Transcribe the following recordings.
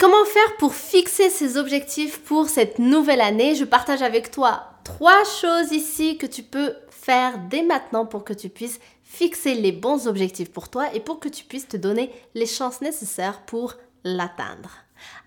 Comment faire pour fixer ses objectifs pour cette nouvelle année? Je partage avec toi trois choses ici que tu peux faire dès maintenant pour que tu puisses fixer les bons objectifs pour toi et pour que tu puisses te donner les chances nécessaires pour l'atteindre.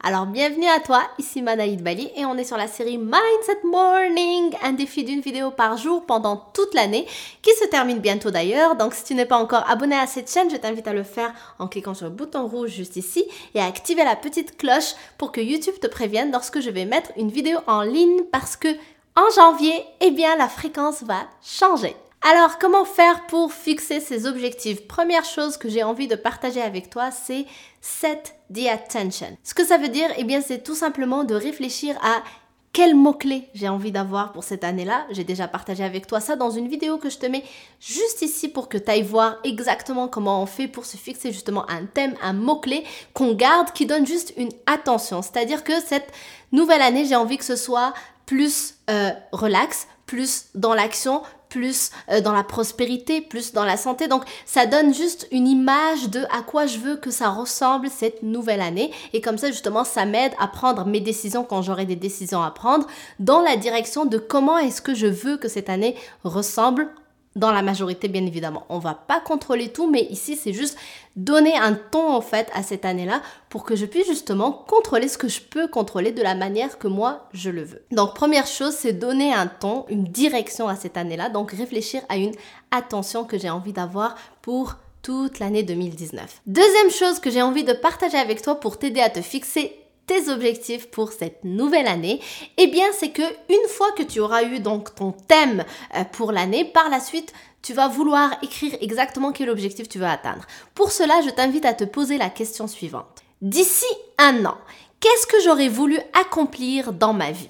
Alors bienvenue à toi, ici Manaïd Bali et on est sur la série Mindset Morning, un défi d'une vidéo par jour pendant toute l'année qui se termine bientôt d'ailleurs. Donc si tu n'es pas encore abonné à cette chaîne, je t'invite à le faire en cliquant sur le bouton rouge juste ici et à activer la petite cloche pour que YouTube te prévienne lorsque je vais mettre une vidéo en ligne parce que en janvier, eh bien la fréquence va changer. Alors, comment faire pour fixer ses objectifs? Première chose que j'ai envie de partager avec toi, c'est set the attention. Ce que ça veut dire, eh bien, c'est tout simplement de réfléchir à quels mots-clés j'ai envie d'avoir pour cette année-là. J'ai déjà partagé avec toi ça dans une vidéo que je te mets juste ici pour que tu ailles voir exactement comment on fait pour se fixer justement un thème, un mot-clé qu'on garde, qui donne juste une attention. C'est-à-dire que cette nouvelle année, j'ai envie que ce soit plus euh, relax, plus dans l'action, plus euh, dans la prospérité, plus dans la santé. Donc ça donne juste une image de à quoi je veux que ça ressemble cette nouvelle année. Et comme ça justement, ça m'aide à prendre mes décisions quand j'aurai des décisions à prendre dans la direction de comment est-ce que je veux que cette année ressemble dans la majorité, bien évidemment. On va pas contrôler tout, mais ici, c'est juste donner un ton, en fait, à cette année-là pour que je puisse justement contrôler ce que je peux contrôler de la manière que moi, je le veux. Donc, première chose, c'est donner un ton, une direction à cette année-là. Donc, réfléchir à une attention que j'ai envie d'avoir pour toute l'année 2019. Deuxième chose que j'ai envie de partager avec toi pour t'aider à te fixer tes objectifs pour cette nouvelle année, eh bien c'est que une fois que tu auras eu donc ton thème euh, pour l'année, par la suite, tu vas vouloir écrire exactement quel objectif tu veux atteindre. Pour cela, je t'invite à te poser la question suivante. D'ici un an, qu'est-ce que j'aurais voulu accomplir dans ma vie?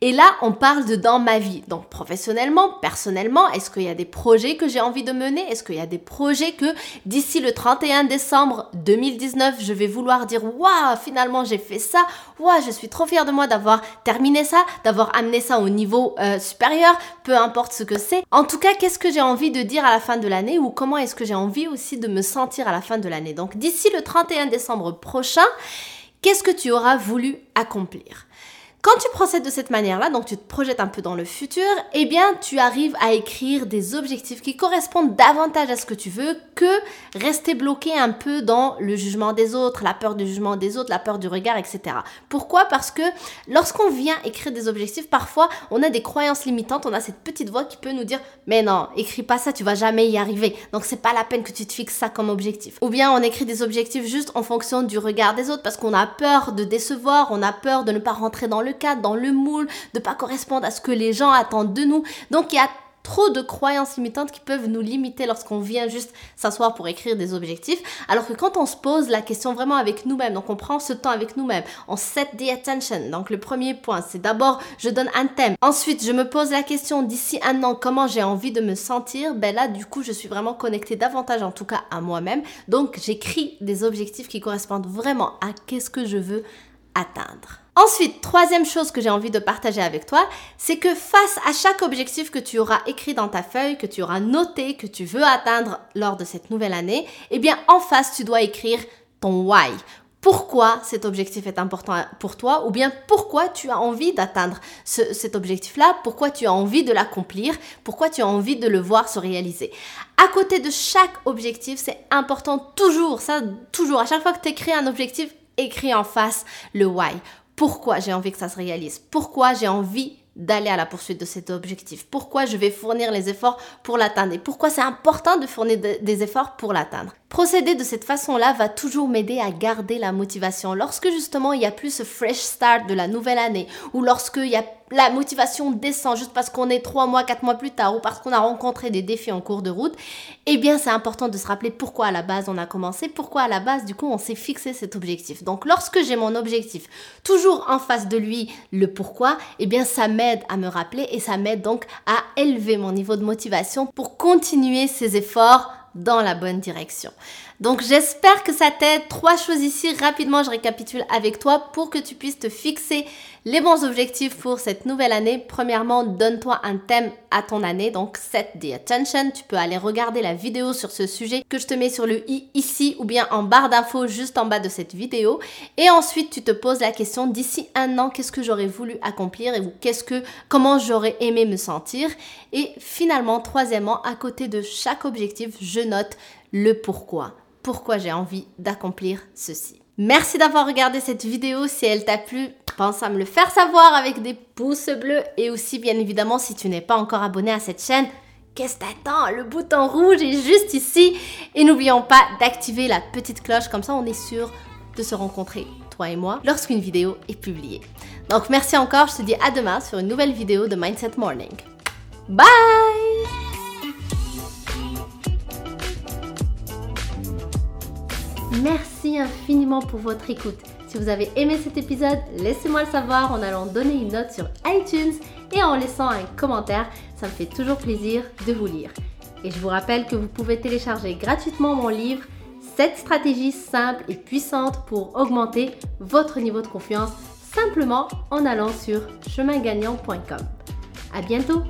Et là, on parle de dans ma vie. Donc professionnellement, personnellement, est-ce qu'il y a des projets que j'ai envie de mener? Est-ce qu'il y a des projets que d'ici le 31 décembre 2019, je vais vouloir dire waouh, finalement j'ai fait ça. Waouh, je suis trop fière de moi d'avoir terminé ça, d'avoir amené ça au niveau euh, supérieur, peu importe ce que c'est. En tout cas, qu'est-ce que j'ai envie de dire à la fin de l'année ou comment est-ce que j'ai envie aussi de me sentir à la fin de l'année? Donc d'ici le 31 décembre prochain, qu'est-ce que tu auras voulu accomplir? Quand tu procèdes de cette manière-là, donc tu te projettes un peu dans le futur, eh bien tu arrives à écrire des objectifs qui correspondent davantage à ce que tu veux que rester bloqué un peu dans le jugement des autres, la peur du jugement des autres, la peur du regard, etc. Pourquoi? Parce que lorsqu'on vient écrire des objectifs, parfois on a des croyances limitantes, on a cette petite voix qui peut nous dire mais non, écris pas ça, tu vas jamais y arriver. Donc c'est pas la peine que tu te fixes ça comme objectif. Ou bien on écrit des objectifs juste en fonction du regard des autres parce qu'on a peur de décevoir, on a peur de ne pas rentrer dans le le cadre, dans le moule, de pas correspondre à ce que les gens attendent de nous. Donc il y a trop de croyances limitantes qui peuvent nous limiter lorsqu'on vient juste s'asseoir pour écrire des objectifs. Alors que quand on se pose la question vraiment avec nous-mêmes, donc on prend ce temps avec nous-mêmes, on set the attention. Donc le premier point, c'est d'abord je donne un thème. Ensuite, je me pose la question d'ici un an comment j'ai envie de me sentir? Ben là, du coup, je suis vraiment connectée davantage en tout cas à moi-même. Donc j'écris des objectifs qui correspondent vraiment à qu'est-ce que je veux atteindre. Ensuite, troisième chose que j'ai envie de partager avec toi, c'est que face à chaque objectif que tu auras écrit dans ta feuille, que tu auras noté, que tu veux atteindre lors de cette nouvelle année, eh bien en face, tu dois écrire ton why. Pourquoi cet objectif est important pour toi ou bien pourquoi tu as envie d'atteindre cet objectif-là, pourquoi tu as envie de l'accomplir, pourquoi tu as envie de le voir se réaliser? À côté de chaque objectif, c'est important toujours, ça toujours, à chaque fois que tu écris un objectif, écris en face le why. Pourquoi j'ai envie que ça se réalise, pourquoi j'ai envie d'aller à la poursuite de cet objectif, pourquoi je vais fournir les efforts pour l'atteindre? Et pourquoi c'est important de fournir des efforts pour l'atteindre? Procéder de cette façon-là va toujours m'aider à garder la motivation. Lorsque justement il y a plus ce fresh start de la nouvelle année ou lorsque la motivation descend juste parce qu'on est trois mois, quatre mois plus tard ou parce qu'on a rencontré des défis en cours de route, eh bien c'est important de se rappeler pourquoi à la base on a commencé, pourquoi à la base du coup on s'est fixé cet objectif. Donc lorsque j'ai mon objectif toujours en face de lui, le pourquoi, eh bien ça m'aide à me rappeler et ça m'aide donc à élever mon niveau de motivation pour continuer ces efforts dans la bonne direction. Donc j'espère que ça t'aide. Trois choses ici, rapidement je récapitule avec toi pour que tu puisses te fixer les bons objectifs pour cette nouvelle année. Premièrement, donne-toi un thème à ton année, donc set the attention. Tu peux aller regarder la vidéo sur ce sujet que je te mets sur le i ici ou bien en barre d'infos juste en bas de cette vidéo. Et ensuite, tu te poses la question d'ici un an, qu'est-ce que j'aurais voulu accomplir et qu'est-ce que, comment j'aurais aimé me sentir? Et finalement, troisièmement, à côté de chaque objectif, je note le pourquoi pourquoi j'ai envie d'accomplir ceci. Merci d'avoir regardé cette vidéo. Si elle t'a plu, pense à me le faire savoir avec des pouces bleus. Et aussi, bien évidemment, si tu n'es pas encore abonné à cette chaîne, qu'est-ce que t'attends? Le bouton rouge est juste ici. Et n'oublions pas d'activer la petite cloche. Comme ça, on est sûr de se rencontrer, toi et moi, lorsqu'une vidéo est publiée. Donc, merci encore. Je te dis à demain sur une nouvelle vidéo de Mindset Morning. Bye Merci infiniment pour votre écoute. Si vous avez aimé cet épisode, laissez-moi le savoir en allant donner une note sur iTunes et en laissant un commentaire. Ça me fait toujours plaisir de vous lire. Et je vous rappelle que vous pouvez télécharger gratuitement mon livre 7 stratégies simples et puissantes pour augmenter votre niveau de confiance simplement en allant sur chemingagnant.com. À bientôt!